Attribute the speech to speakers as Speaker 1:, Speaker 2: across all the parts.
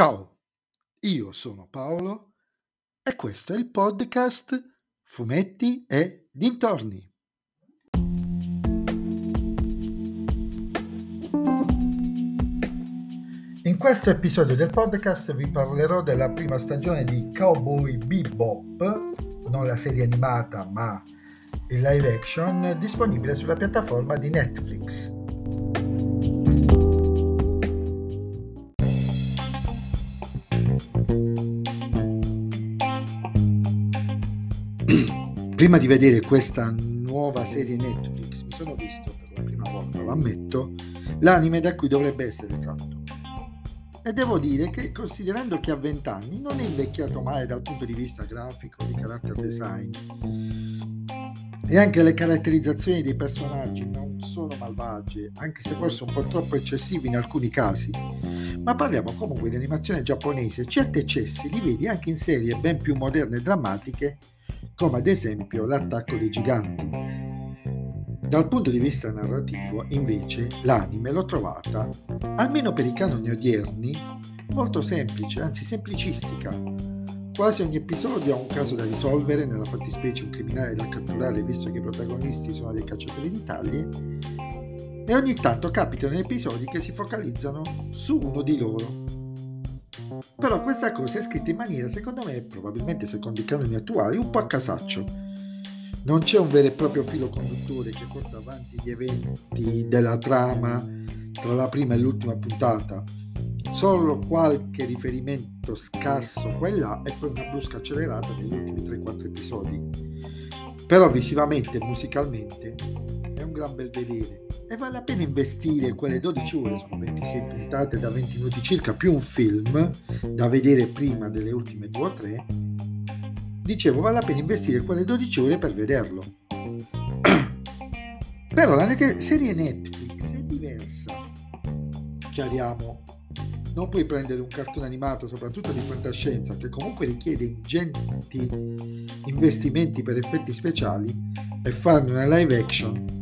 Speaker 1: Ciao, io sono Paolo e questo è il podcast Fumetti e Dintorni. In questo episodio del podcast vi parlerò della prima stagione di Cowboy Bebop, non la serie animata ma il live action, disponibile sulla piattaforma di Netflix. Prima di vedere questa nuova serie Netflix mi sono visto per la prima volta, lo ammetto, l'anime da cui dovrebbe essere tratto. E devo dire che considerando che ha 20 anni non è invecchiato male dal punto di vista grafico, di character design e anche le caratterizzazioni dei personaggi non sono malvagie, anche se forse un po' troppo eccessivi in alcuni casi. Ma parliamo comunque di animazione giapponese, certi eccessi li vedi anche in serie ben più moderne e drammatiche come ad esempio l'attacco dei giganti. Dal punto di vista narrativo, invece, l'anime l'ho trovata, almeno per i canoni odierni, molto semplice, anzi semplicistica. Quasi ogni episodio ha un caso da risolvere, nella fattispecie un criminale da catturare visto che i protagonisti sono dei cacciatori di taglie, e ogni tanto capitano episodi che si focalizzano su uno di loro, però questa cosa è scritta in maniera, secondo me, probabilmente secondo i canoni attuali, un po' a casaccio. Non c'è un vero e proprio filo conduttore che porta avanti gli eventi della trama tra la prima e l'ultima puntata. Solo qualche riferimento scarso qua e là e poi una brusca accelerata negli ultimi 3-4 episodi. Però visivamente e musicalmente è un bel vedere e vale la pena investire quelle 12 ore, sono 26 puntate da 20 minuti circa, più un film da vedere prima delle ultime 2 o 3. Dicevo, vale la pena investire quelle 12 ore per vederlo. Però la net- serie Netflix è diversa. Chiariamo, non puoi prendere un cartone animato, soprattutto di fantascienza, che comunque richiede ingenti investimenti per effetti speciali, e farne una live action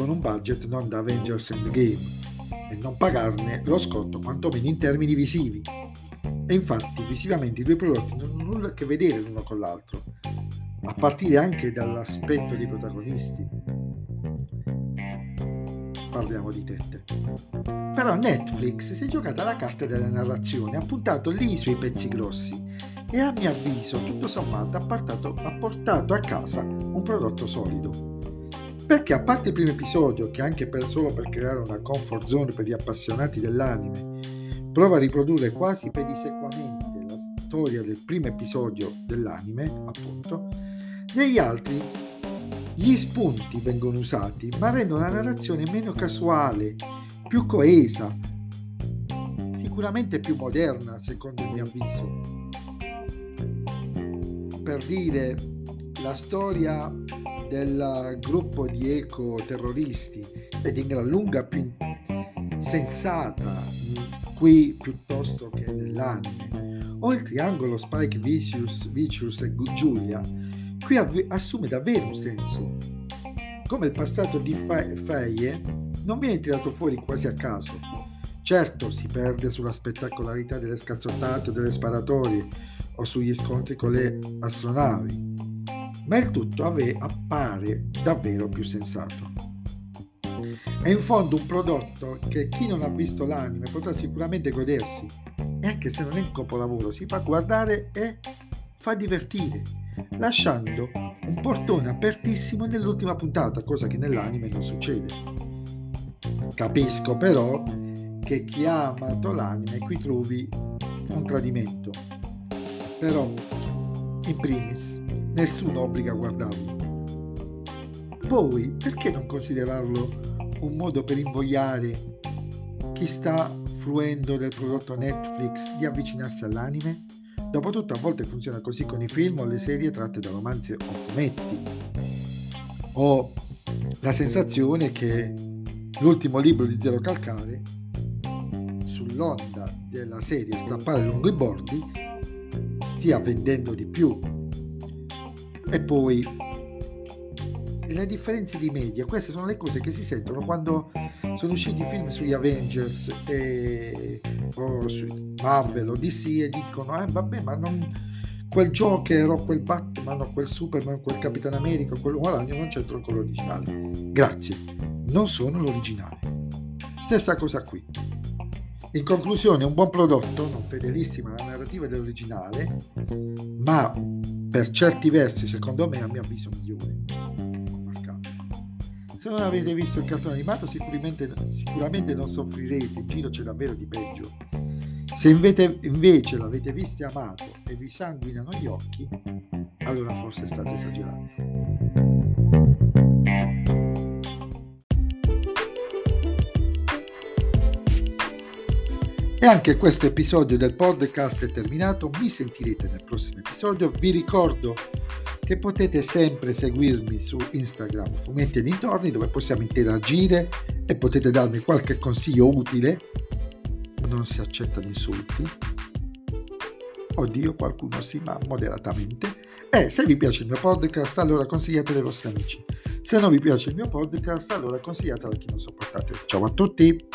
Speaker 1: con un budget non da Avengers Endgame e non pagarne lo scotto quantomeno in termini visivi. E infatti visivamente i due prodotti non hanno nulla a che vedere l'uno con l'altro, a partire anche dall'aspetto dei protagonisti. Parliamo di tette. Però Netflix si è giocata la carta della narrazione, ha puntato lì i suoi pezzi grossi e a mio avviso tutto sommato ha portato, ha portato a casa un prodotto solido perché a parte il primo episodio, che anche per solo per creare una comfort zone per gli appassionati dell'anime, prova a riprodurre quasi pedissequamente la storia del primo episodio dell'anime, appunto, negli altri gli spunti vengono usati, ma rendono la narrazione meno casuale, più coesa, sicuramente più moderna, secondo il mio avviso. Per dire, la storia del gruppo di eco-terroristi ed in gran lunga più sensata qui piuttosto che nell'anime, o il triangolo Spike Vicious, Vicious e Giulia, qui av- assume davvero un senso. Come il passato di Faye non viene tirato fuori quasi a caso. Certo si perde sulla spettacolarità delle scazzottate o delle sparatorie o sugli scontri con le astronavi, ma il tutto ave- appare davvero più sensato. È in fondo un prodotto che chi non ha visto l'anime potrà sicuramente godersi e anche se non è un capolavoro si fa guardare e fa divertire, lasciando un portone apertissimo nell'ultima puntata, cosa che nell'anime non succede. Capisco però che chi ha amato l'anime qui trovi un tradimento. Però, in primis, nessuno obbliga a guardarlo. Poi, perché non considerarlo un modo per invogliare chi sta fruendo del prodotto Netflix di avvicinarsi all'anime? Dopotutto a volte funziona così con i film o le serie tratte da romanzi o fumetti. Ho la sensazione che l'ultimo libro di Zero Calcare, sull'onda della serie Strappare lungo i bordi, stia vendendo di più e poi le differenze di media, queste sono le cose che si sentono quando sono usciti film sugli Avengers e, o su Marvel o DC e dicono, eh vabbè, ma non, quel Joker o quel Batman o quel Superman o quel Capitano America o quell'uomo ragno non c'entrano con l'originale. Grazie, non sono l'originale. Stessa cosa qui. In conclusione, un buon prodotto, non fedelissimo alla narrativa dell'originale, ma per certi versi, secondo me, a mio avviso, migliore. Se non avete visto il cartone animato, sicuramente, sicuramente non soffrirete, in giro c'è davvero di peggio. Se invece, invece l'avete visto e amato e vi sanguinano gli occhi, allora forse state esagerando. E anche questo episodio del podcast è terminato, mi sentirete nel prossimo episodio. Vi ricordo che potete sempre seguirmi su Instagram Fumetti e dintorni dove possiamo interagire e potete darmi qualche consiglio utile. Non si accettano insulti. Oddio, qualcuno sì, ma moderatamente. E se vi piace il mio podcast, allora consigliatelo ai vostri amici. Se non vi piace il mio podcast, allora consigliatelo a chi non sopportate. Ciao a tutti!